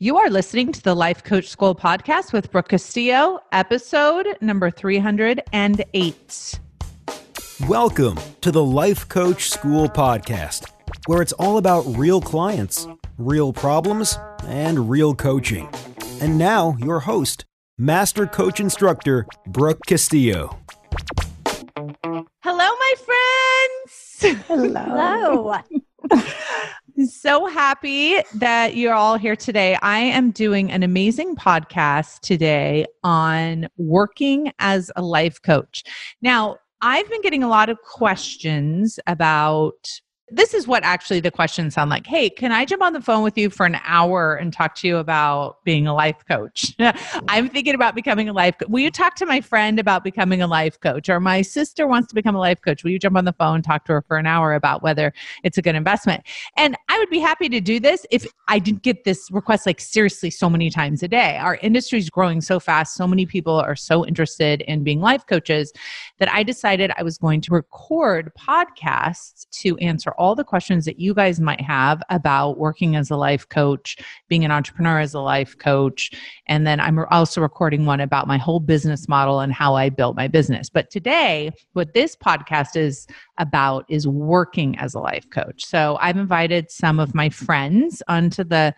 You are listening to the Life Coach School podcast with Brooke Castillo, episode number 308. Welcome to the Life Coach School podcast, where it's all about real clients, real problems, and real coaching. And now, your host, Master Coach Instructor Brooke Castillo. Hello, my friends. Hello. Hello. So happy that you're all here today. I am doing an amazing podcast today on working as a life coach. Now, I've been getting a lot of questions about this is what actually the questions sound like. Hey, can I jump on the phone with you for an hour and talk to you about being a life coach? I'm thinking about becoming a life coach. Will you talk to my friend about becoming a life coach? Or my sister wants to become a life coach. Will you jump on the phone, and talk to her for an hour about whether it's a good investment? And I would be happy to do this if I didn't get this request like seriously so many times a day. Our industry is growing so fast. So many people are so interested in being life coaches that I decided I was going to record podcasts to answer all the questions that you guys might have about working as a life coach, being an entrepreneur as a life coach. And then I'm also recording one about my whole business model and how I built my business. But today, what this podcast is about is working as a life coach. So I've invited some of my friends onto the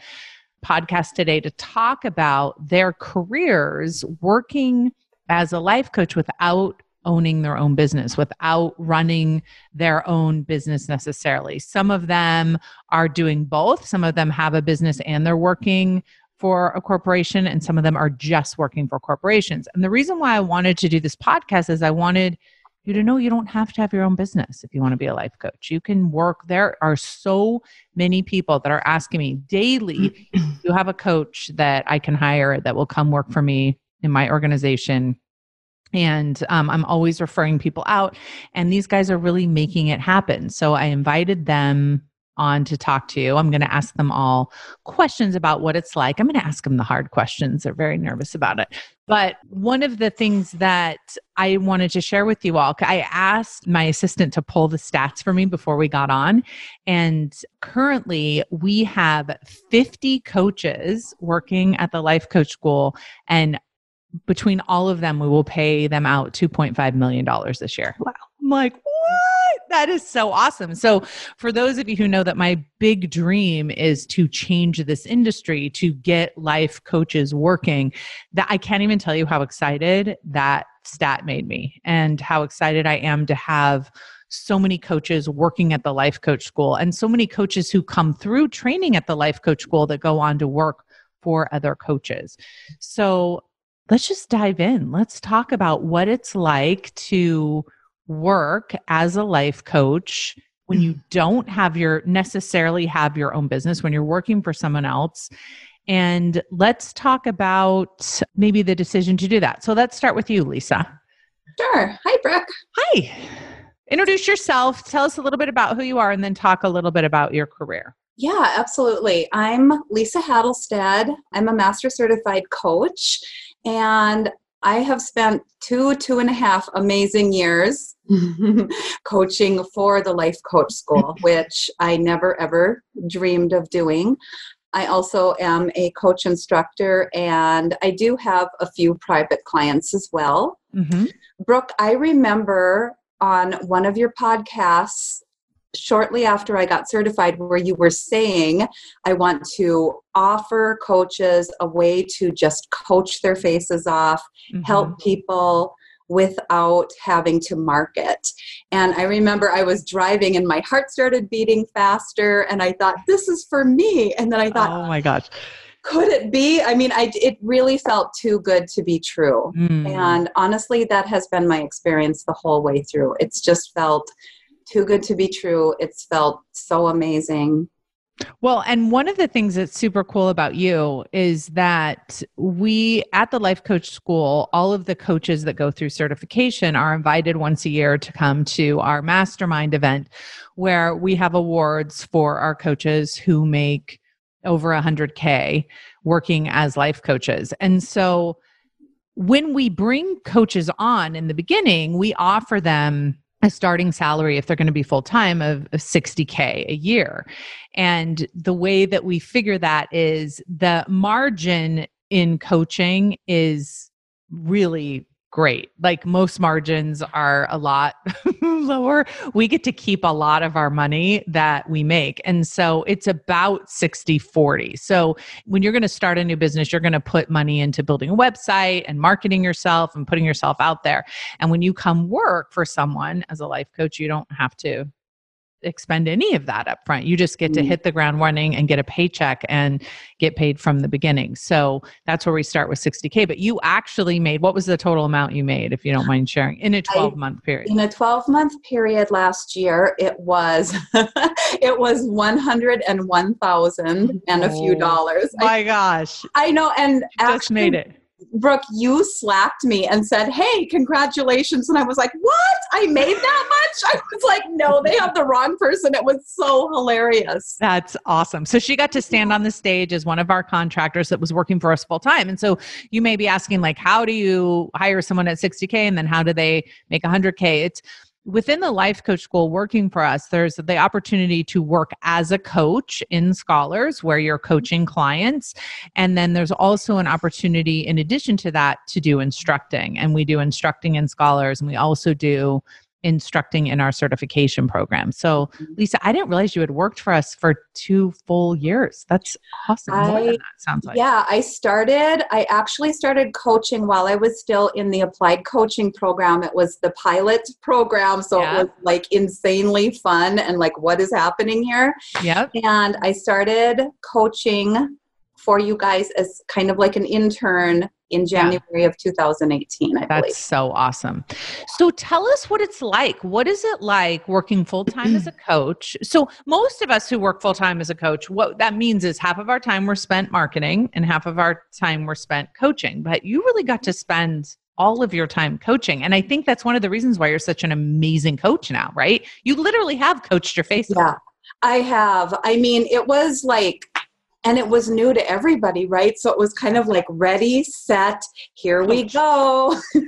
podcast today to talk about their careers working as a life coach without owning their own business without running their own business necessarily. Some of them are doing both. Some of them have a business and they're working for a corporation, and some of them are just working for corporations. And the reason why I wanted to do this podcast is I wanted you to know you don't have to have your own business if you want to be a life coach. You can work. There are so many people that are asking me daily, mm. do you have a coach that I can hire that will come work for me in my organization and um, i'm always referring people out and these guys are really making it happen. So i invited them on to talk to you. I'm going to ask them all questions about what it's like. I'm going to ask them the hard questions. They're very nervous about it. But one of the things that i wanted to share with you all i asked my assistant to pull the stats for me before we got on and currently we have 50 coaches working at the life coach school and between all of them, we will pay them out $2.5 million this year. Wow. I'm like, what? That is so awesome. So, for those of you who know that my big dream is to change this industry, to get life coaches working, that I can't even tell you how excited that stat made me and how excited I am to have so many coaches working at the life coach school and so many coaches who come through training at the life coach school that go on to work for other coaches. So let's just dive in. Let's talk about what it's like to work as a life coach when you mm-hmm. don't have your necessarily have your own business when you're working for someone else. And let's talk about maybe the decision to do that. So let's start with you lisa. Sure. Hi brooke. Hi. Introduce yourself. Tell us a little bit about who you are and then talk a little bit about your career. Yeah absolutely. I'm lisa Hadelstad. i'm a master certified coach and I have spent two, two and a half amazing years coaching for the Life Coach School, which I never ever dreamed of doing. I also am a coach instructor and I do have a few private clients as well. Mm-hmm. Brooke, I remember on one of your podcasts shortly after I got certified where you were saying, I want to offer coaches a way to just coach their faces off, mm-hmm. help people without having to market. And I remember I was driving and my heart started beating faster and I thought this is for me and then I thought Oh my gosh. Could it be? I mean, I it really felt too good to be true. Mm. And honestly that has been my experience the whole way through. It's just felt too good to be true. It's felt so amazing. Well, and one of the things that's super cool about you is that we at the Life Coach School, all of the coaches that go through certification are invited once a year to come to our mastermind event where we have awards for our coaches who make over 100K working as life coaches. And so when we bring coaches on in the beginning, we offer them a starting salary if they're going to be full time of, of 60k a year. And the way that we figure that is the margin in coaching is really great. Like most margins are a lot lower. We get to keep a lot of our money that we make. And so it's about 60 40. So when you're going to start a new business, you're going to put money into building a website and marketing yourself and putting yourself out there. And when you come work for someone as a life coach, you don't have to expend any of that up front. You just get to mm. hit the ground running and get a paycheck and get paid from the beginning. So that's where we start with 60K. But you actually made what was the total amount you made, if you don't mind sharing, in a 12 month period? In a 12 month period last year, it was it was 101,000 and a few dollars. My I, gosh. I know. And actually, just made it. Brooke, you slapped me and said, Hey, congratulations. And I was like, What? I made that much? I was like, No, they have the wrong person. It was so hilarious. That's awesome. So she got to stand on the stage as one of our contractors that was working for us full time. And so you may be asking, like, how do you hire someone at 60K and then how do they make 100K? It's within the life coach school working for us there's the opportunity to work as a coach in scholars where you're mm-hmm. coaching clients. And then there's also an opportunity in addition to that to do instructing. And we do instructing in scholars and we also do instructing in our certification program. So, mm-hmm. Lisa, I didn't realize you had worked for us for two full years. That's awesome. I, that sounds like. Yeah, I started, I actually started coaching while I was still in the applied coaching program. It was the pilot program. So yeah. it was like insanely fun and like, what is happening here? Yep. And I started coaching for you guys as kind of like an intern in January yeah. of 2018, I That's believe. so awesome. So tell us what it's like. What is it like working full time as a coach? So most of us who work full time as a coach, what that means is half of our time we're spent marketing and half of our time we're spent coaching. But you really got to spend all of your time coaching. And I think that's one of the reasons why you're such an amazing coach now, right? You literally have coached your face yeah. Off. I have. I mean, it was like and it was new to everybody right? So it was kind of like ready set here we go.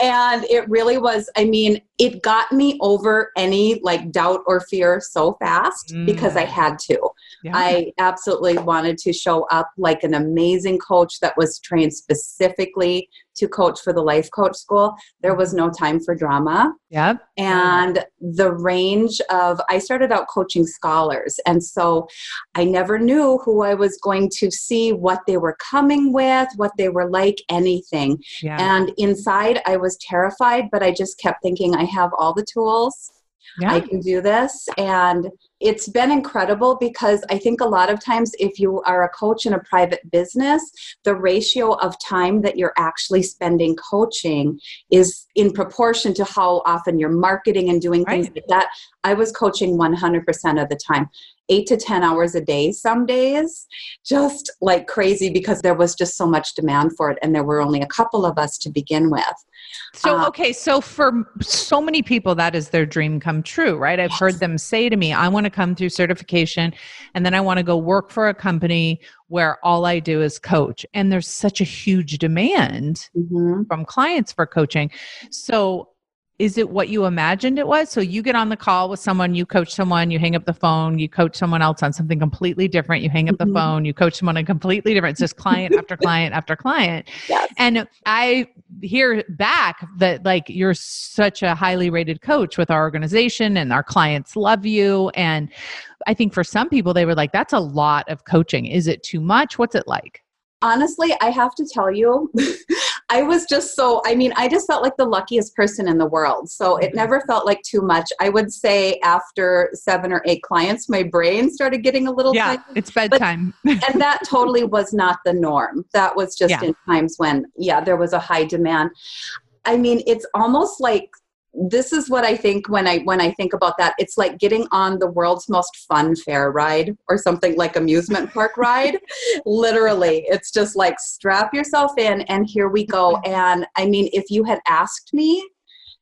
And it really was i mean it got me over any like doubt or fear so fast mm. because i had to yeah. i absolutely wanted to show up like an amazing coach that was trained specifically to coach for the life coach school, there was no time for drama. Yeah. And the range of, I started out coaching scholars. And so I never knew who I was going to see, what they were coming with, what they were like, anything. Yeah. And inside, I was terrified, but I just kept thinking, I have all the tools. Yeah. I can do this. And it's been incredible because I think a lot of times, if you are a coach in a private business, the ratio of time that you're actually spending coaching is in proportion to how often you're marketing and doing things like that. I was coaching 100% of the time eight to 10 hours a day some days, just like crazy because there was just so much demand for it. And there were only a couple of us to begin with. So, uh, okay, so for so many people, that is their dream come true, right? I've yes. heard them say to me, I want to come through certification and then I want to go work for a company where all I do is coach. And there's such a huge demand mm-hmm. from clients for coaching. So, is it what you imagined it was? So you get on the call with someone, you coach someone, you hang up the phone, you coach someone else on something completely different, you hang up the mm-hmm. phone, you coach someone on completely different. It's just client after client after client. Yes. And I hear back that like you're such a highly rated coach with our organization and our clients love you. And I think for some people they were like, that's a lot of coaching. Is it too much? What's it like? honestly, I have to tell you, I was just so, I mean, I just felt like the luckiest person in the world. So it mm-hmm. never felt like too much. I would say after seven or eight clients, my brain started getting a little Yeah, it's bedtime. But, and that totally was not the norm. That was just yeah. in times when, yeah, there was a high demand. I mean, it's almost like this is what I think when I when I think about that. It's like getting on the world's most fun fair ride or something like amusement park ride. Literally, it's just like strap yourself in and here we go. And I mean, if you had asked me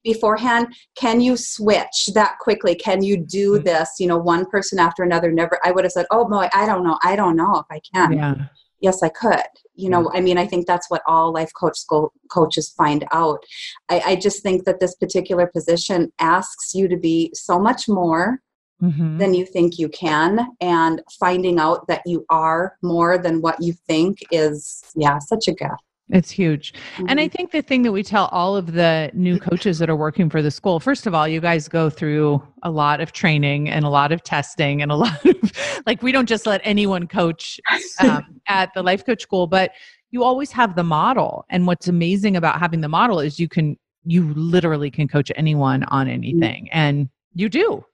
beforehand, can you switch that quickly? Can you do mm-hmm. this? You know, one person after another. Never. I would have said, oh boy, I don't know. I don't know if I can. Yeah yes i could. You know i mean i think that's what all life coach school coaches find out. I, I just think that this particular position asks you to be so much more mm-hmm. than you think you can and finding out that you are more than what you think is yeah such a gift it's huge. Mm-hmm. And I mm-hmm. think the thing that we tell all of the new coaches that are working for the school, first of all, you guys go through a lot of training and a lot of testing and a lot of, like, we don't just let anyone coach um, at the life coach school, but you always have the model. And what's amazing about having the model is you can, you literally can coach anyone on mm-hmm. anything. And you do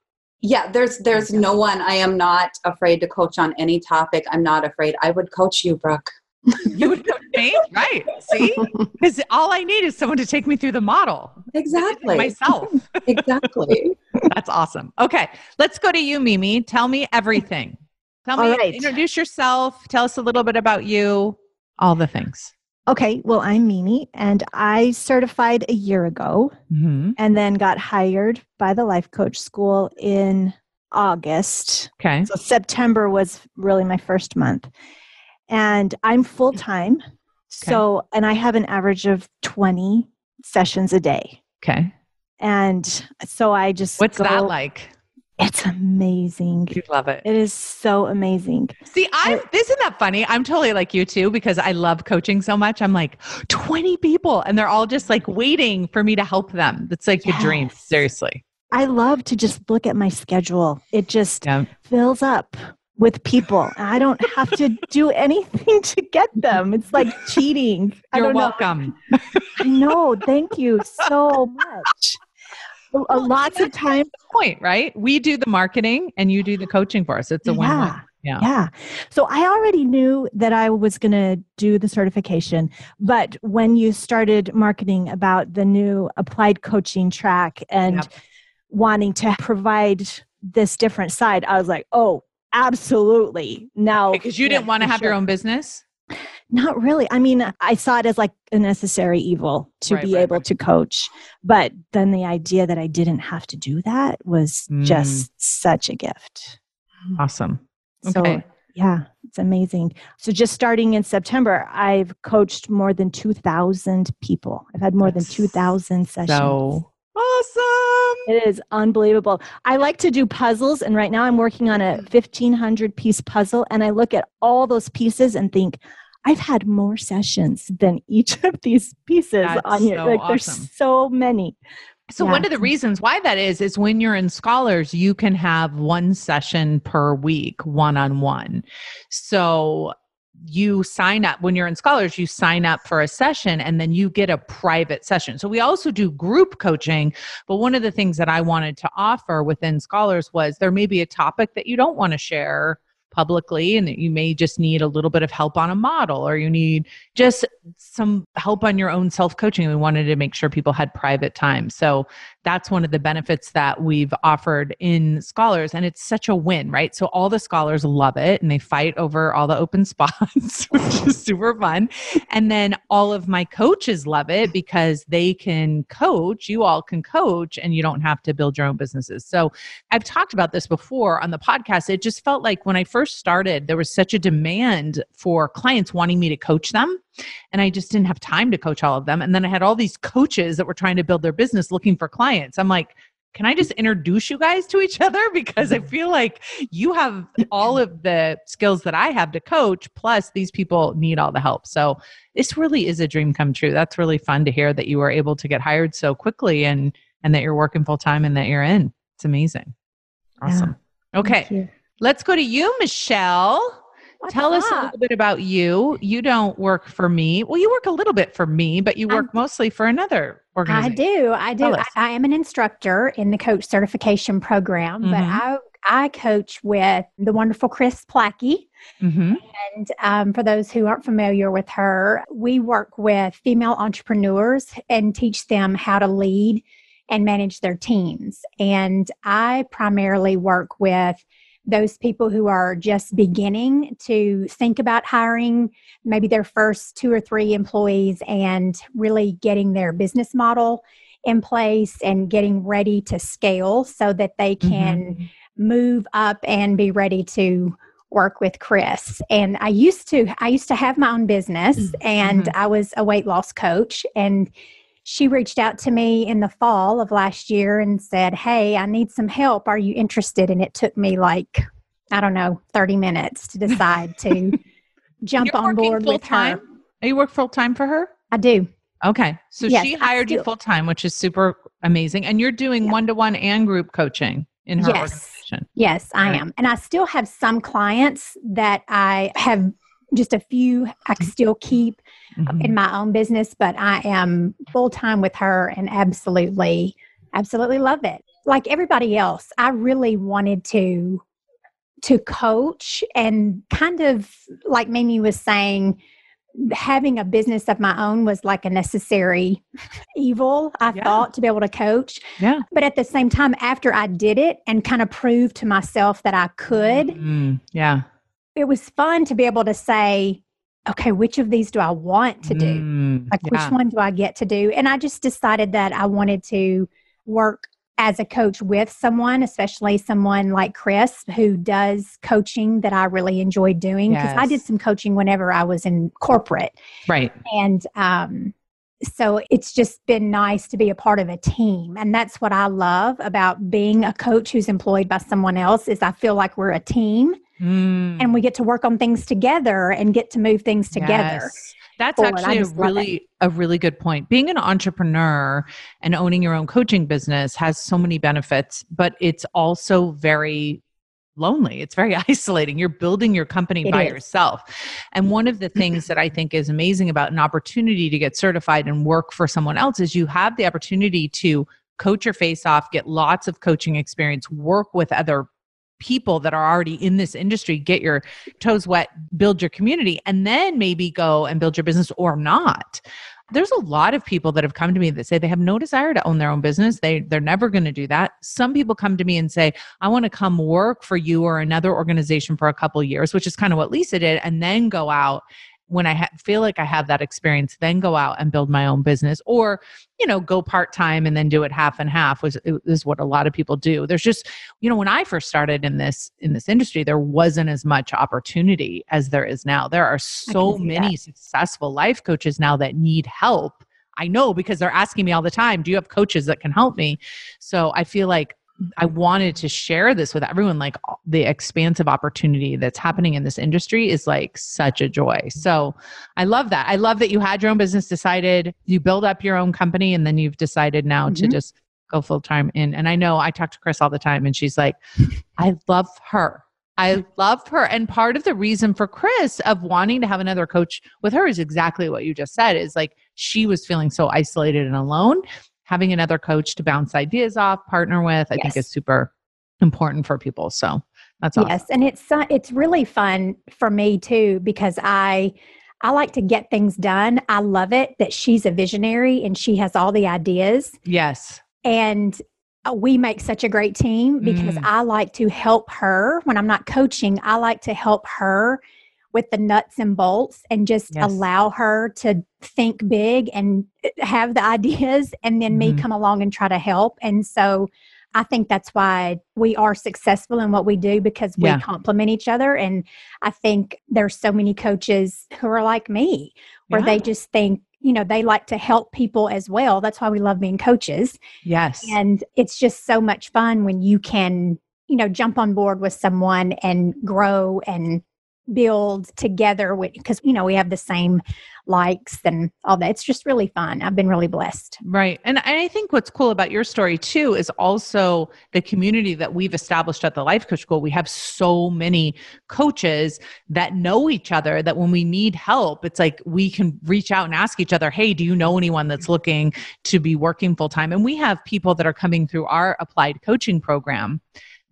yeah there's there's no one i am not afraid to coach on any topic i'm not afraid i would coach you brooke you would coach me? Right. See? Because all i need is someone to take me through the model. Exactly. Myself. Exactly. That's awesome. Okay let's go to you mimi. Tell me everything. Tell me right. introduce yourself. Tell us a little bit about you. All the things. Okay, well, I'm Mimi, and I certified a year ago mm-hmm. and then got hired by the Life Coach School in August. Okay. So September was really my first month. And I'm full time. Okay. So, and I have an average of 20 sessions a day. Okay. And so I just. What's go, that like? It's amazing. You love it. It is so amazing. See, I isn't that funny? I'm totally like you too because I love coaching so much. I'm like 20 people and they're all just like waiting for me to help them. That's like yes. a dream, seriously. I love to just look at my schedule. It just yeah. fills up with people. I don't have to do anything to get them. It's like cheating. You're welcome. I know. Thank you so much well, lots of times point right we do the marketing and you do the coaching for us it's a win-win yeah. Yeah. yeah. So I already knew that I was going to do the certification. But when you started marketing about the new applied coaching track and yep. wanting to provide this different side, I was like, oh, absolutely. Now, because you didn't want to have sure. your own business? Not really. I mean, I saw it as like a necessary evil to right, be right, able right. to coach. But then the idea that I didn't have to do that was mm. just such a gift. Awesome. Okay. So, yeah, it's amazing. So just starting in September, I've coached more than 2,000 people. I've had more That's than 2,000 sessions. So awesome. It is unbelievable. I like to do puzzles, and right now I'm working on a mm. 1,500 piece puzzle, and I look at all those pieces and think, I've had more sessions than each of these pieces That's on here. So like awesome. there's so many. So yeah. one of the reasons why that is is when you're in scholars, you can have one session per week, one on one. So you sign up when you're in scholars you sign up for a session and then you get a private session. So we also do group coaching but one of the things that i wanted to offer within scholars was there may be a topic that you don't want to share publicly and that you may just need a little bit of help on a model or you need just some help on your own self coaching. We wanted to make sure people had private time. So that's one of the benefits that we've offered in scholars and it's such a win right so all the scholars love it and they fight over all the open spots which is super fun and then all of my coaches love it because they can coach you all can coach and you don't have to build your own businesses so i've talked about this before on the podcast it just felt like when i first started there was such a demand for clients wanting me to coach them and I just didn't have time to coach all of them. And then I had all these coaches that were trying to build their business looking for clients. I'm like, can I just introduce you guys to each other? Because I feel like you have all of the skills that I have to coach, plus these people need all the help. So this really is a dream come true. That's really fun to hear that you were able to get hired so quickly and and that you're working full time and that you're in. It's amazing. Awesome. Yeah, okay. Let's go to you, Michelle. What's Tell us a little bit about you. You don't work for me. Well, you work a little bit for me, but you work I'm, mostly for another organization. I do. I do. I, I, am an instructor in the coach certification program, mm-hmm. but I I coach with the wonderful Kris Plachy. Mm-hmm. And um, for those who aren't familiar with her, we work with female entrepreneurs and teach them how to lead and manage their teams. And I primarily work with those people who are just beginning to think about hiring maybe their first two or three employees and really getting their business model in place and getting ready to scale so that they can mm-hmm. move up and be ready to work with Kris. And I used to I used to have my own business mm-hmm. and mm-hmm. I was a weight loss coach and she reached out to me in the fall of last year and said, "Hey, I need some help. Are you interested?" And it took me like I don't know, 30 minutes to decide to jump You're on board with time? her. Are oh, you work full time for her? I do. Okay. So yes, she hired you full time, which is super amazing. And you're doing one to one and group coaching in her yes. organization. Yes, I am. And I still have some clients that I have just a few I still keep mm-hmm. in my own business, but I am full time with her and absolutely, absolutely love it. Like everybody else, I really wanted to to coach and kind of like Mimi was saying, having a business of my own was like a necessary evil, I yeah. thought, to be able to coach. Yeah. But at the same time, after I did it and kind of proved to myself that I could, mm, yeah. It was fun to be able to say, okay, which of these do I want to do? Mm, like, yeah. which one do I get to do? And I just decided that I wanted to work as a coach with someone, especially someone like Kris who does coaching that I really enjoy doing because yes. I did some coaching whenever I was in corporate. Right. And um, so it's just been nice to be a part of a team and that's what I love about being a coach who's employed by someone else is I feel like we're a team mm. and we get to work on things together and get to move things together. Yes. That's actually a really a really good point. Being an entrepreneur and owning your own coaching business has so many benefits, but it's also very lonely. It's very isolating. You're building your company it by is. yourself. And one of the things that I think is amazing about an opportunity to get certified and work for someone else is you have the opportunity to coach your face off, get lots of coaching experience, work with other people that are already in this industry get your toes wet build your community and then maybe go and build your business or not. There's a lot of people that have come to me that say they have no desire to own their own business. They they're never going to do that. Some people come to me and say i want to come work for you or another organization for a couple years which is kind of what lisa did and then go out when I ha- feel like I have that experience, then go out and build my own business or, you know, go part time and then do it half and half was is what a lot of people do. There's just, you know, when I first started in this in this industry, there wasn't as much opportunity as there is now. There are so many that. successful life coaches now that need help. I know because they're asking me all the time, do you have coaches that can help me? So I feel like I wanted to share this with everyone. Like the expansive opportunity that's happening in this industry is like such a joy. So I love that. I love that you had your own business, decided you build up your own company, and then you've decided now mm-hmm. to just go full time in. And I know I talk to Kris all the time, and she's like, I love her. I love her. And part of the reason for Kris of wanting to have another coach with her is exactly what you just said is like she was feeling so isolated and alone having another coach to bounce ideas off, partner with, I yes. think is super important for people. So that's awesome. Yes, and it's it's really fun for me too because I I like to get things done. I love it that she's a visionary and she has all the ideas. Yes. And uh, we make such a great team because mm. I like to help her when I'm not coaching. I like to help her with the nuts and bolts and just yes. allow her to think big and uh, have the ideas and then mm-hmm. me come along and try to help and so I think that's why we are successful in what we do because we yeah. complement each other. And I think there's so many coaches who are like me, where yeah. they just think, you know, they like to help people as well. That's why we love being coaches. Yes. And it's just so much fun when you can, you know, jump on board with someone and grow and build together because you know we have the same likes and all that. It's just really fun. I've been really blessed. Right. And i think what's cool about your story too is also the community that we've established at the life coach school. We have so many coaches that know each other that when we need help it's like we can reach out and ask each other hey do you know anyone that's looking to be working full time and we have people that are coming through our applied coaching program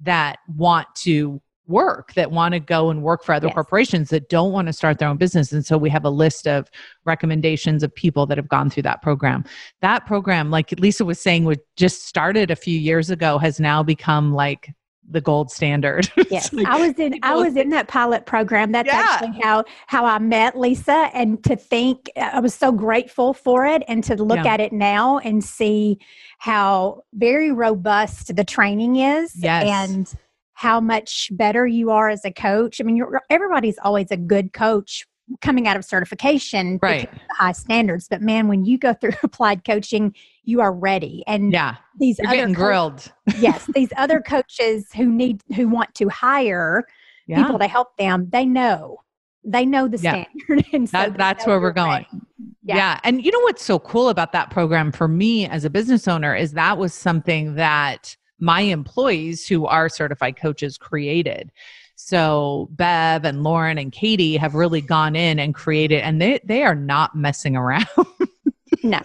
that want to work that want to go and work for other yes. corporations that don't want to start their own business and so we have a list of recommendations of people that have gone through that program that program like lisa was saying was just started a few years ago has now become like the gold standard. Yes, like, I was in I was in that pilot program. That's yeah. actually how how I met Lisa, and to think I was so grateful for it, and to look yeah. at it now and see how very robust the training is, yes. and how much better you are as a coach. I mean, everybody's always a good coach coming out of certification right high standards but man when you go through applied coaching you are ready and yeah these You're other getting co- grilled yes these other coaches who need who want to hire yeah. people to help them they know they know the Yeah. standard and so That- that's where we're going. Yeah. Yeah. And you know what's so cool about that program for me as a business owner is that was something that my employees who are certified coaches created. So Bev and Lauren and Katie have really gone in and created and they they are not messing around. No.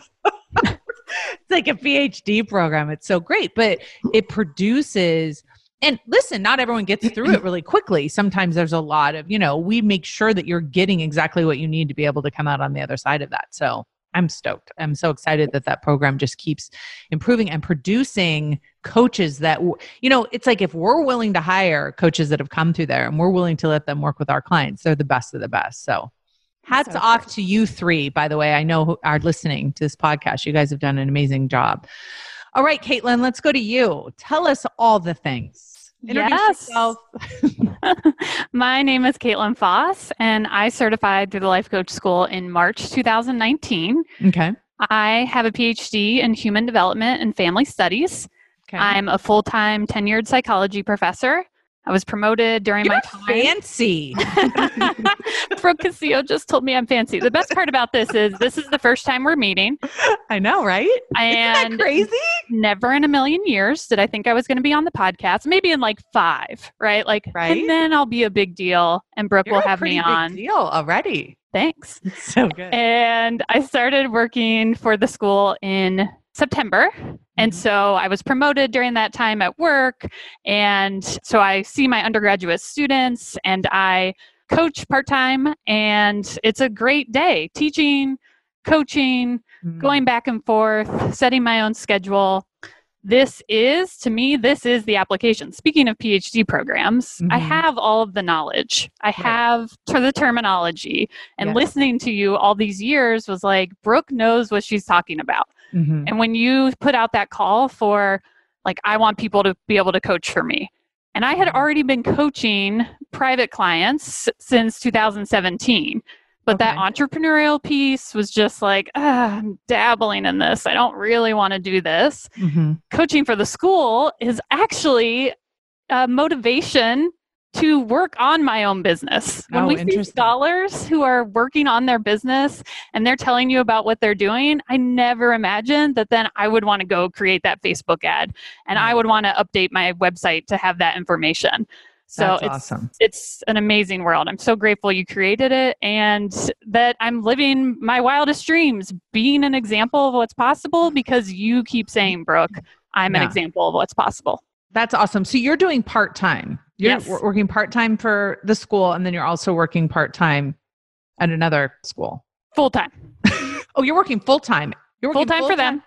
it's like a PhD program. It's so great, but it produces and listen, not everyone gets through it really quickly. Sometimes there's a lot of, you know, we make sure that you're getting exactly what you need to be able to come out on the other side of that. So I'm stoked. I'm so excited that that program just keeps improving and producing coaches that, you know, it's like if we're willing to hire coaches that have come through there and we're willing to let them work with our clients, they're the best of the best. So hats So off to you three, by the way. I know who are listening to this podcast. You guys have done an amazing job. All right, Caitlin, let's go to you. Tell us all the things. Introduce Yes. yourself. My name is Caitlin Foss, and I certified through the Life Coach School in March 2019. Okay. I have a PhD in Human Development and Family Studies. Okay. I'm a full time tenured psychology professor. I was promoted during You're my time. fancy. Brooke Castillo just told me I'm fancy. The best part about this is this is the first time we're meeting, I know, right? Isn't and that crazy? never in a million years did I think I was going to be on the podcast. Maybe in like five, right? Like, Right. and then I'll be a big deal, and Brooke You're will have me big on. deal already. Thanks. So good. And I started working for the school in September. And Mhm. so I was promoted during that time at work. And so I see my undergraduate students and I coach part time. And it's a great day teaching, coaching, Mm. going back and forth, setting my own schedule. This is, to me, this is the application. Speaking of PhD programs, I Mhm. have all of the knowledge. I have to the terminology. And Yes. listening to you all these years was like, Brooke knows what she's talking about. Mhm. And when you put out that call for, like, I want people to be able to coach for me. And I had Mhm. already been coaching private clients since 2017. But that entrepreneurial piece was just like, I'm dabbling in this. I don't really want to do this. Mhm. Coaching for the school is actually a motivation to work on my own business. When Oh, we see scholars who are working on their business and they're telling you about what they're doing, I never imagined that then I would want to go create that Facebook ad and I would want to update my website to have that information. So That's it's awesome. it's an amazing world. I'm so grateful you created it and that I'm living my wildest dreams, being an example of what's possible because you keep saying, Brooke, I'm an example of what's possible. That's awesome. So you're doing part time. You're Yes. wor- working part time for the school, and then you're also working part time at another school. Full time. Oh, you're working full time. You're Full time for them.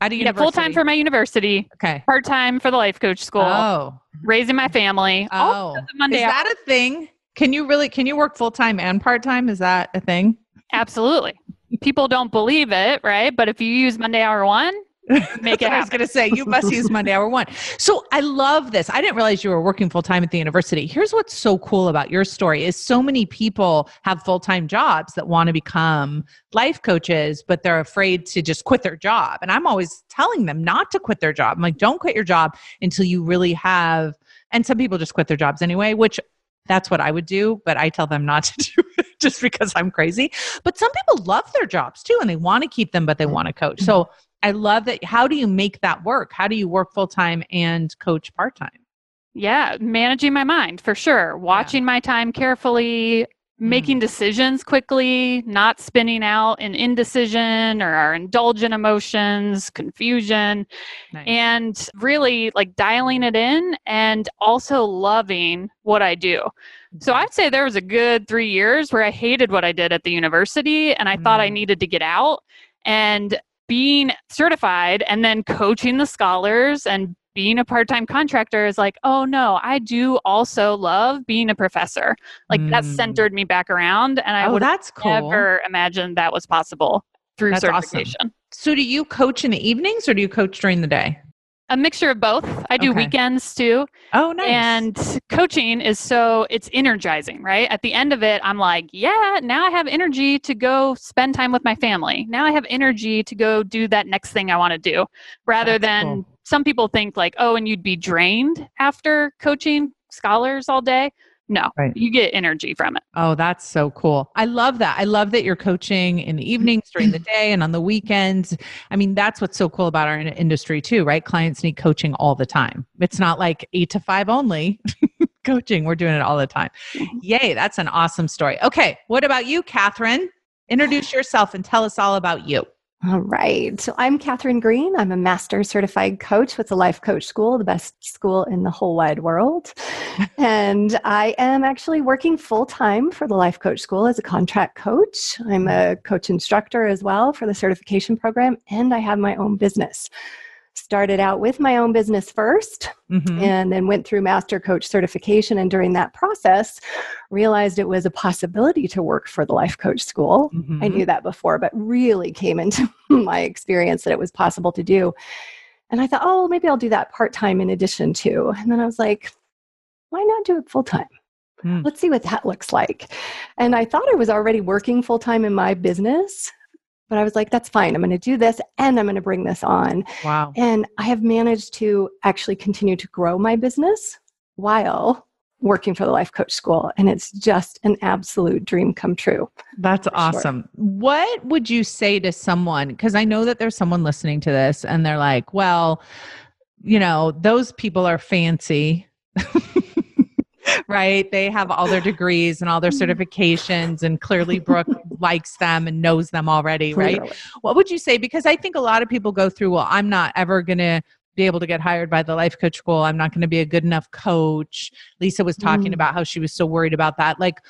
At a Yeah, full time for my university, Okay. part time for the life coach school, Oh. raising my family. Oh. Monday Is that a thing? Can you really? Can you work full time and part time? Is that a thing? Absolutely. People don't believe it, right? But if you use Monday hour one, make it I was going to say you must use Monday hour one. So I love this. I didn't realize you were working full time at the university. Here's what's so cool about your story: is so many people have full time jobs that want to become life coaches, but they're afraid to just quit their job. And I'm always telling them not to quit their job. I'm like, don't quit your job until you really have. And some people just quit their jobs anyway, which that's what I would do, but I tell them not to do it just because I'm crazy. But some people love their jobs too and they want to keep them, but they want to coach. Mm-hmm. So I love that. How do you make that work? How do you work full time and coach part time? Yeah, managing my mind for sure. Watching my time carefully, making decisions quickly, not spinning out in indecision or our indulgent emotions, confusion, Nice. and really like dialing it in and also loving what I do. So I'd say there was a good three years where I hated what I did at the university and I thought I Mm. needed to get out. And being certified and then coaching the scholars and being a part-time contractor is like oh no i do also love being a professor like that Mm. centered me back around and i oh, would that's cool. never imagined that was possible through That's awesome. certification So do you coach in the evenings or do you coach during the day? A mixture of both. I do okay. weekends too. Oh, nice. And coaching is so it's energizing, right? At the end of it, I'm like, yeah, now I have energy to go spend time with my family. Now I have energy to go do that next thing I want to do rather That's than cool. some people think like, oh, and you'd be drained after coaching scholars all day. No, right. you get energy from it. Oh, that's so cool. I love that. I love that you're coaching in the evenings, during the day, and on the weekends. I mean, that's what's so cool about our industry, too, right? Clients need coaching all the time. It's not like eight to five only. coaching, we're doing it all the time. Mm-hmm. Yay, that's an awesome story. Okay, what about you, Catherine? Introduce yourself and tell us all about you. All right. So I'm Catherine Green. I'm a master certified coach with the Life Coach School, the best school in the whole wide world. and I am actually working full time for the Life Coach School as a contract coach. I'm a coach instructor as well for the certification program, and I have my own business started out with my own business 1st mm-hmm. and then went through master coach certification and during that process realized it was a possibility to work for the life coach school mm-hmm. i knew that before but really came into my experience that it was possible to do and i thought oh maybe i'll do that part-time in addition to and then i was like why not do it full-time mm. let's see what that looks like and i thought i was already working full-time in my business but I was like, that's fine. I'm going to do this and I'm going to bring this on. Wow. And I have managed to actually continue to grow my business while working for the life coach school and it's just an absolute dream come true that's awesome sure. what would you say to someone because i know that there's someone listening to this and they're like well you know those people are fancy right? They have all their degrees and all their mm. certifications, and clearly Brooke likes them and knows them already, right? Clearly. What would you say? Because I think a lot of people go through, well, I'm not ever going to be able to get hired by the life coach school. I'm not going to be a good enough coach. Lisa was talking mm. about how she was so worried about that. Like,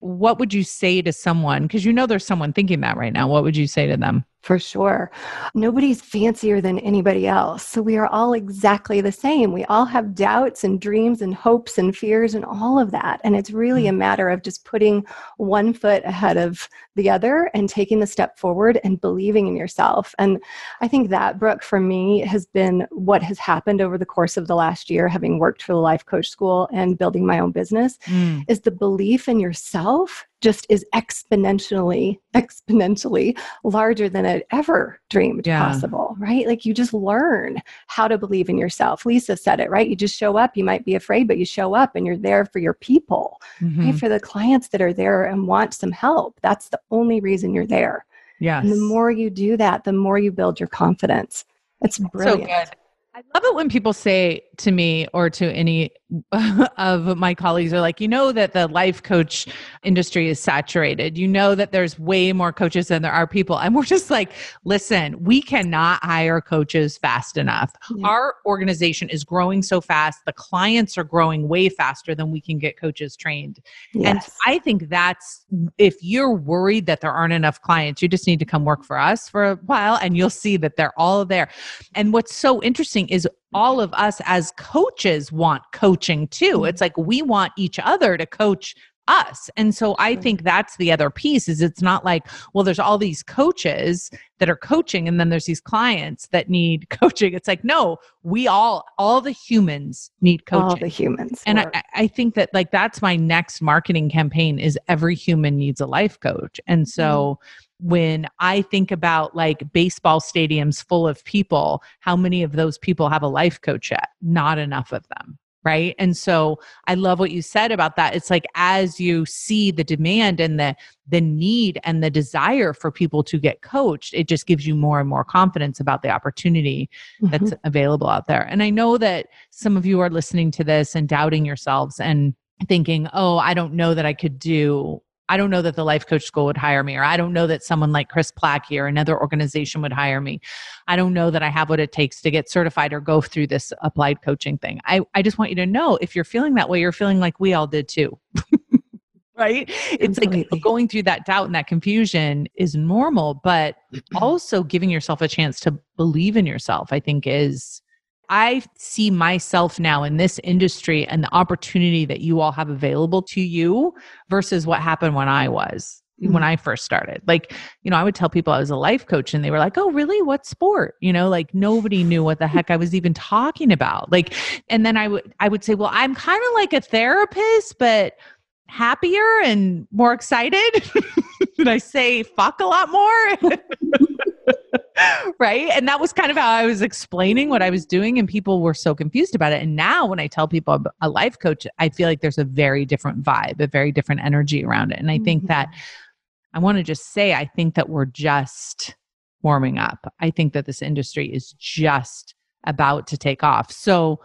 what would you say to someone? Because you know there's someone thinking that right now. What would you say to them? For sure. Nobody's fancier than anybody else. So we are all exactly the same. We all have doubts and dreams and hopes and fears and all of that. And it's really a mm. matter of just putting one foot ahead of the other and taking the step forward and believing in yourself. And I think that, Brooke, for me, has been what has happened over the course of the last year, having worked for the Life Coach School and building my own business, mm. is the belief in yourself just is exponentially exponentially larger than it ever dreamed yeah. possible right? Like you just learn how to believe in yourself. Lisa said it right? You just show up you might be afraid but you show up and you're there for your people mm-hmm. right for the clients that are there and want some help. That's the only reason you're there. Yeah and the more you do that the more you build your confidence. It's brilliant. so good. I love it when people say to me or to any of my colleagues are like, you know, that the life coach industry is saturated. You know that there's way more coaches than there are people. And we're just like, listen, we cannot hire coaches fast enough. Yeah. Our organization is growing so fast. The clients are growing way faster than we can get coaches trained. Yes. And I think that's if you're worried that there aren't enough clients, you just need to come work for us for a while and you'll see that they're all there. And what's so interesting is all of us as coaches want coaching too. Mm-hmm. It's like we want each other to coach us. And so I think that's the other piece is it's not like, well, there's all these coaches that are coaching and then there's these clients that need coaching. It's like, no, we all, all the humans need coaching. All the humans. And I, I, think that like that's my next marketing campaign is every human needs a life coach. And so mm when I think about like baseball stadiums full of people, how many of those people have a life coach yet? Not enough of them. Right. And so I love what you said about that. It's like as you see the demand and the the need and the desire for people to get coached, it just gives you more and more confidence about the opportunity mm-hmm. that's available out there. And I know that some of you are listening to this and doubting yourselves and thinking, oh, I don't know that I could do I don't know that the life coach school would hire me, or I don't know that someone like Kris Plachy or another organization would hire me. I don't know that I have what it takes to get certified or go through this applied coaching thing. I, I just want you to know if you're feeling that way, you're feeling like we all did too. right? It's like going through that doubt and that confusion is normal, but also giving yourself a chance to believe in yourself, I think is I see myself now in this industry and the opportunity that you all have available to you versus what happened when I was. mm-hmm. when I first started. Like, you know, I would tell people I was a life coach and they were like, "Oh, really? What sport?" You know, like nobody knew what the heck I was even talking about. Like, and then I would I would say, "Well, I'm kind of like a therapist, but happier and more excited." and I say fuck a lot more. right? And that was kind of how I was explaining what I was doing, and people were so confused about it. And now, when I tell people I'm a life coach, I feel like there's a very different vibe, a very different energy around it. And I think mm-hmm. that I want to just say, I think that we're just warming up. I think that this industry is just about to take off. So,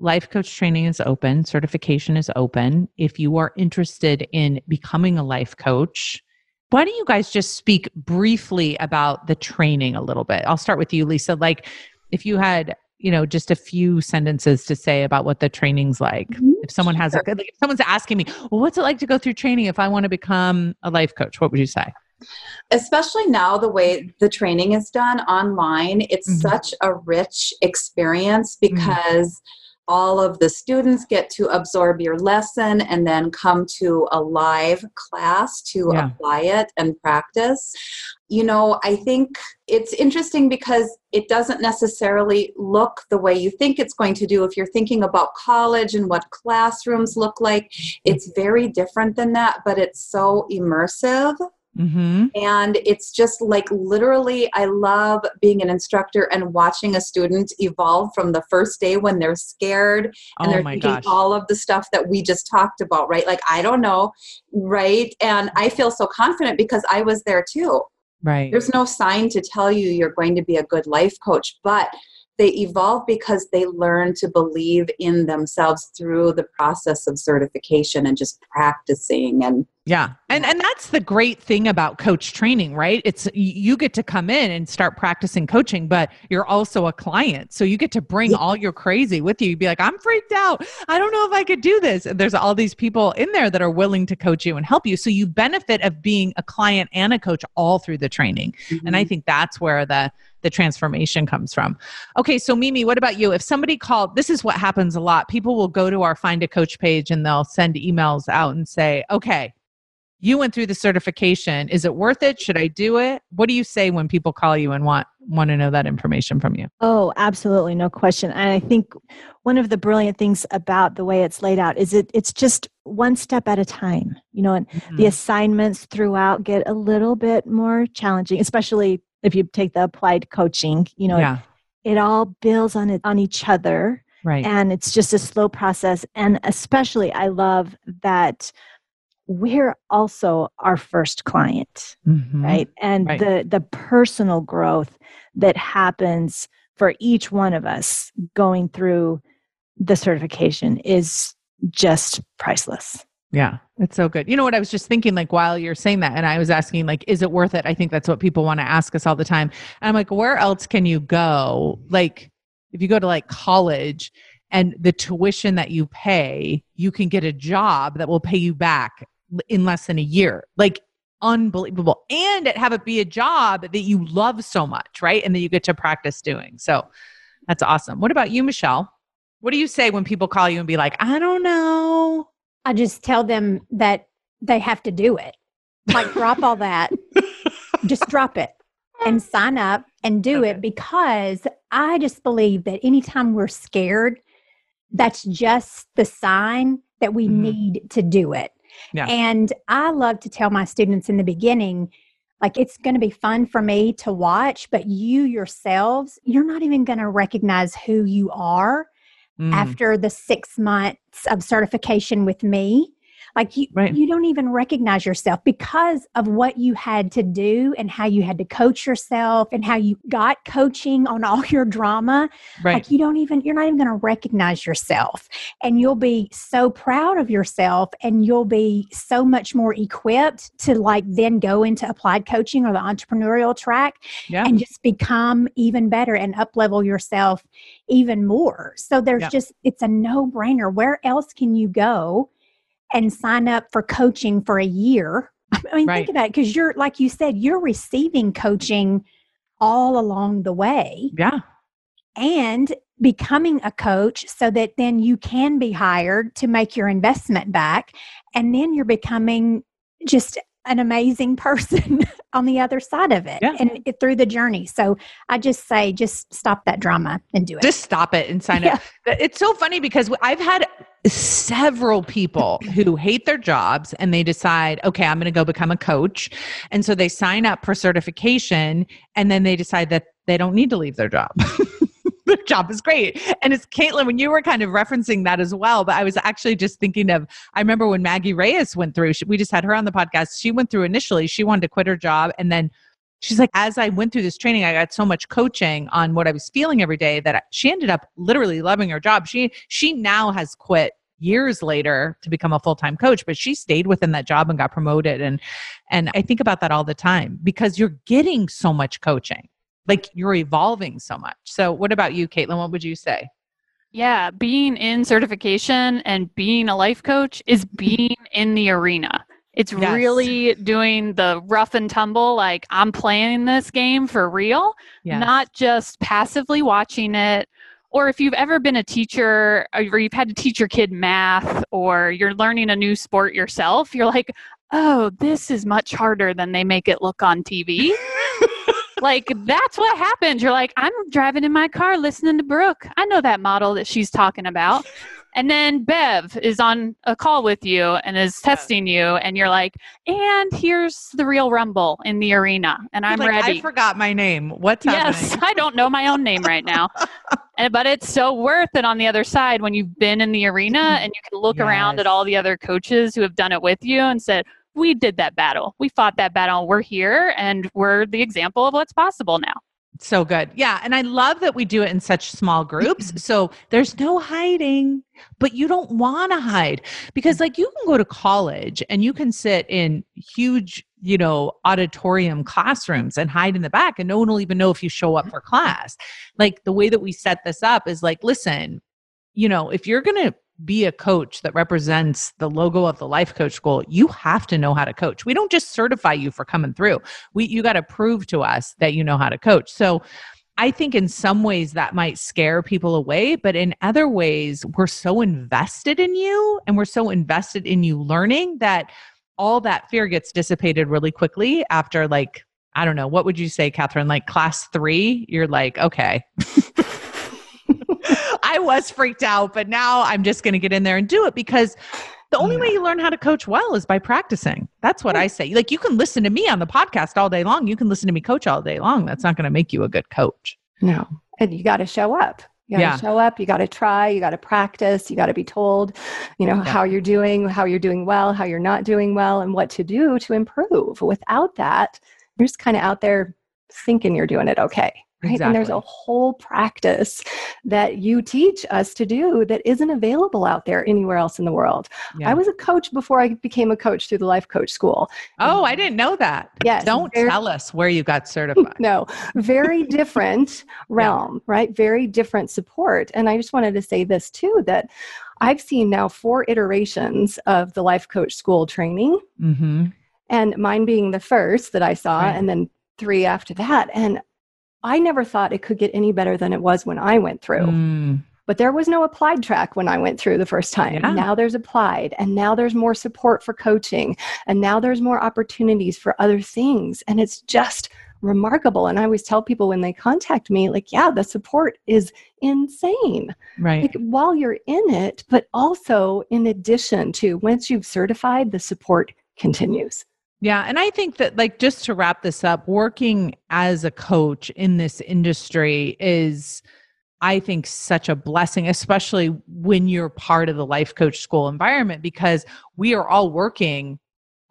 life coach training is open, certification is open. If you are interested in becoming a life coach, why don't you guys just speak briefly about the training a little bit? I'll start with you, Lisa. Like, if you had, you know, just a few sentences to say about what the training's like. Mm-hmm. If someone has sure. a, like, if someone's asking me, well, what's it like to go through training if I want to become a life coach? What would you say? Especially now, the way the training is done online, it's mm-hmm. such a rich experience mm-hmm. because. Mm-hmm all of the students get to absorb your lesson and then come to a live class to yeah. apply it and practice. You know, I think it's interesting because it doesn't necessarily look the way you think it's going to do. If you're thinking about college and what classrooms look like, it's very different than that, but it's so immersive. Mm-hmm. And it's just like literally, I love being an instructor and watching a student evolve from the first day when they're scared and oh they're thinking gosh. all of the stuff that we just talked about, right? Like, I don't know, right? And I feel so confident because I was there too. Right. There's no sign to tell you you're going to be a good life coach, but they evolve because they learn to believe in themselves through the process of certification and just practicing and yeah. And and that's the great thing about coach training, right? It's you get to come in and start practicing coaching, but you're also a client. So you get to bring all your crazy with you. You'd be like, "I'm freaked out. I don't know if I could do this." And there's all these people in there that are willing to coach you and help you. So you benefit of being a client and a coach all through the training. Mm-hmm. And I mm-hmm. think that's where the the transformation comes from. Okay, so Mimi, what about you? If somebody called, this is what happens a lot. People will go to our Find a Coach page and they'll send emails out and say, okay, you went through the certification. Is it worth it? Should I do it? What do you say when people call you and want want to know that information from you? Oh, absolutely, no question. And I think one of the brilliant things about the way it's laid out is it it's just one step at a time. You know, and mm-hmm. the assignments throughout get a little bit more challenging, especially if you take the applied coaching, you know, yeah. it, it all builds on it on each other. Right. And it's just a slow process. And especially I love that we're also our first client. Mm-hmm. Right. And right. the the personal growth that happens for each one of us going through the certification is just priceless. Yeah, it's so good. You know what? I was just thinking, like, while you're saying that, and I was asking, like, is it worth it? I think that's what people want to ask us all the time. And I'm like, where else can you go? Like, if you go to like college and the tuition that you pay, you can get a job that will pay you back in less than a year. Like, unbelievable. And have it be a job that you love so much, right? And that you get to practice doing. So that's awesome. What about you, Michelle? What do you say when people call you and be like, I don't know? I just tell them that they have to do it. Like, drop all that, just drop it and sign up and do okay. it because I just believe that anytime we're scared, that's just the sign that we mm-hmm. need to do it. Yeah. And I love to tell my students in the beginning, like it's going to be fun for me to watch, but you yourselves, you're not even going to recognize who you are mm. after the six months of certification with me like you, right. you don't even recognize yourself because of what you had to do and how you had to coach yourself and how you got coaching on all your drama. Right. Like you don't even, you're not even going to recognize yourself. And you'll be so proud of yourself and you'll be so much more equipped to like then go into applied coaching or the entrepreneurial track yeah. and just become even better and up level yourself even more. So there's yeah. just, it's a no brainer. Where else can you go? And sign up for coaching for a year. I mean, right. think about it because you're, like you said, you're receiving coaching all along the way. Yeah. And becoming a coach so that then you can be hired to make your investment back. And then you're becoming just an amazing person on the other side of it Yeah. and it, through the journey. So I just say, just stop that drama and do it. Just stop it and sign up. It's so funny because I've had several people who hate their jobs and they decide, okay, I'm going to go become a coach. And so they sign up for certification and then they decide that they don't need to leave their job. their job is great. And it's Caitlin, when you were kind of referencing that as well, but I was actually just thinking of, I remember when Maggie Reyes went through, she, we just had her on the podcast. She went through initially, she wanted to quit her job. And then she's like, as I went through this training, I got so much coaching on what I was feeling every day that she ended up literally loving her job. She, she now has quit years later to become a full-time coach but she stayed within that job and got promoted. And and I think about that all the time because you're getting so much coaching. Like you're evolving so much. So what about you caitlin? What would you say? Yeah, being in certification and being a life coach is being in the arena. It's Yes. really doing the rough and tumble, like I'm playing this game for real, yeah not just passively watching it. Or if you've ever been a teacher or you've had to teach your kid math or you're learning a new sport yourself, you're like, oh, this is much harder than they make it look on TV. like that's what happens. You're like, I'm driving in my car listening to Brooke. I know that model that she's talking about. And then Bev is on a call with you and is testing you, and you're like, and here's the real rumble in the arena, and I'm Like, ready. i forgot my name what's Yes, happening I don't know my own name right now. and, eh, but it's so worth it on the other side when you've been in the arena mm-hmm. and you can look around at all the other coaches who have done it with you and said, We did that battle. We fought that battle. We're here and we're the example of what's possible now. So good. Yeah. And I love that we do it in such small groups. Mm-hmm. so there's no hiding, but you don't want to hide because, mm. like, you can go to college and you can sit in huge, you know, auditorium classrooms and hide in the back, and no one will even know if you show up mm-hmm. for class. Like, the way that we set this up is like, listen, you know, if you're going to be a coach that represents the logo of the life coach school you have to know how to coach. We don't just certify you for coming through. We you got to prove to us that you know how to coach. So i think in some ways that might scare people away but in other ways we're so invested in you and we're so invested in you learning that all that fear gets dissipated really quickly after like i don't know what would you say catherine? Like class three you're like okay I was freaked out, but now I'm just going to get in there and do it because the only way you learn how to coach well is by practicing. That's what I say. Like you can listen to me on the podcast all day long. You can listen to me coach all day long. That's not going to make you a good coach. No. And you got to show up. You got to Yeah. show up. You got to try. You got to practice. You got to be told, you know, how you're doing, how you're doing well, how you're not doing well, and what to do to improve. Without that, you're just kind of out there thinking you're doing it okay. Right. And there's a whole practice that you teach us to do that isn't available out there anywhere else in the world. Yeah. I was a coach before I became a coach through the Life Coach School. oh, I didn't know that. Yes. Don't very- tell us where you got certified. no very different realm right very different support and i just wanted to say this too that i've seen now four iterations of the life coach school training mm-hmm. and mine being the first that i saw Right. and then three after that and i never thought it could get any better than it was when i went through Mm, but there was no applied track when I went through the first time. Yeah. Now there's applied, and now there's more support for coaching, and now there's more opportunities for other things. And it's just remarkable. And I always tell people when they contact me, like, yeah, the support is insane. right. Like while you're in it, but also in addition to once you've certified, the support continues. Yeah. And I think that, like, just to wrap this up, working as a coach in this industry is, I think, such a blessing, especially when you're part of the life coach school environment, because we are all working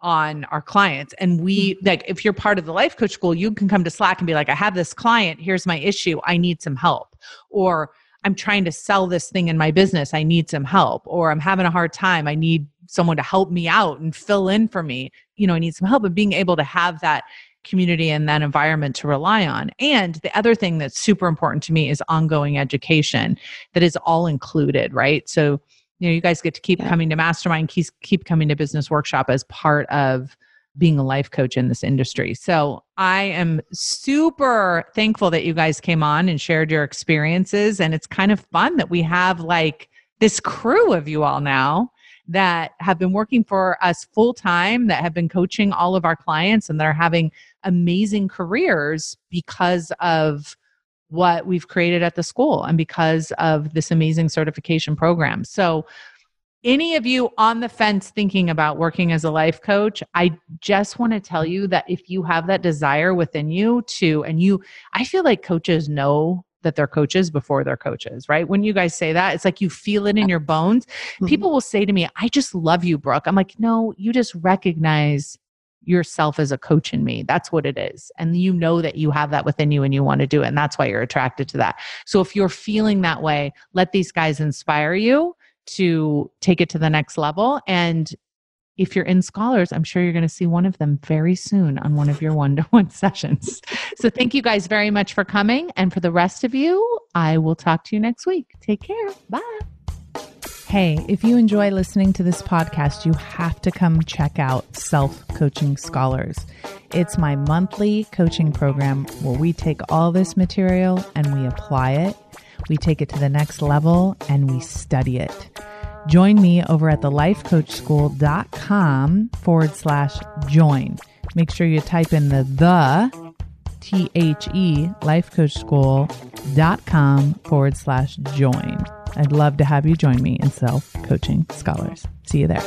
on our clients. And we, mm-hmm. like, if you're part of the life coach school, you can come to Slack and be like, I have this client, here's my issue, I need some help. Or, I'm trying to sell this thing in my business. I need some help. Or I'm having a hard time. I need someone to help me out and fill in for me. You know, I need some help. And being able to have that community and that environment to rely on. And the other thing that's super important to me is ongoing education that is all included, right? So, you know, you guys get to keep Yeah. coming to mastermind, keep, keep coming to business workshop as part of being a life coach in this industry. So I am super thankful that you guys came on and shared your experiences. And it's kind of fun that we have like this crew of you all now that have been working for us full time, that have been coaching all of our clients, and that are having amazing careers because of what we've created at the school and because of this amazing certification program. So, any of you on the fence thinking about working as a life coach, I just want to tell you that if you have that desire within you to, and you, I feel like coaches know that they're coaches before they're coaches, right? When you guys say that, it's like you feel it in your bones. Mm-hmm. People will say to me, I just love you, Brooke. I'm like, no, you just recognize yourself as a coach in me. That's what it is. And you know that you have that within you and you want to do it. And that's why you're attracted to that. So if you're feeling that way, let these guys inspire you to take it to the next level. And if you're in scholars, I'm sure you're going to see one of them very soon on one of your one to one sessions. So thank you guys very much for coming. And for the rest of you, I will talk to you next week. Take care. Bye. Hey, if you enjoy listening to this podcast, you have to come check out Self Coaching Scholars. It's my monthly coaching program where we take all this material and we apply it we take it to the next level and we study it. Join me over at thelifecoachschool.com forward slash join. Make sure you type in the the T H E lifecoachschool.com forward slash join. I'd love to have you join me in Self Coaching Scholars. See you there.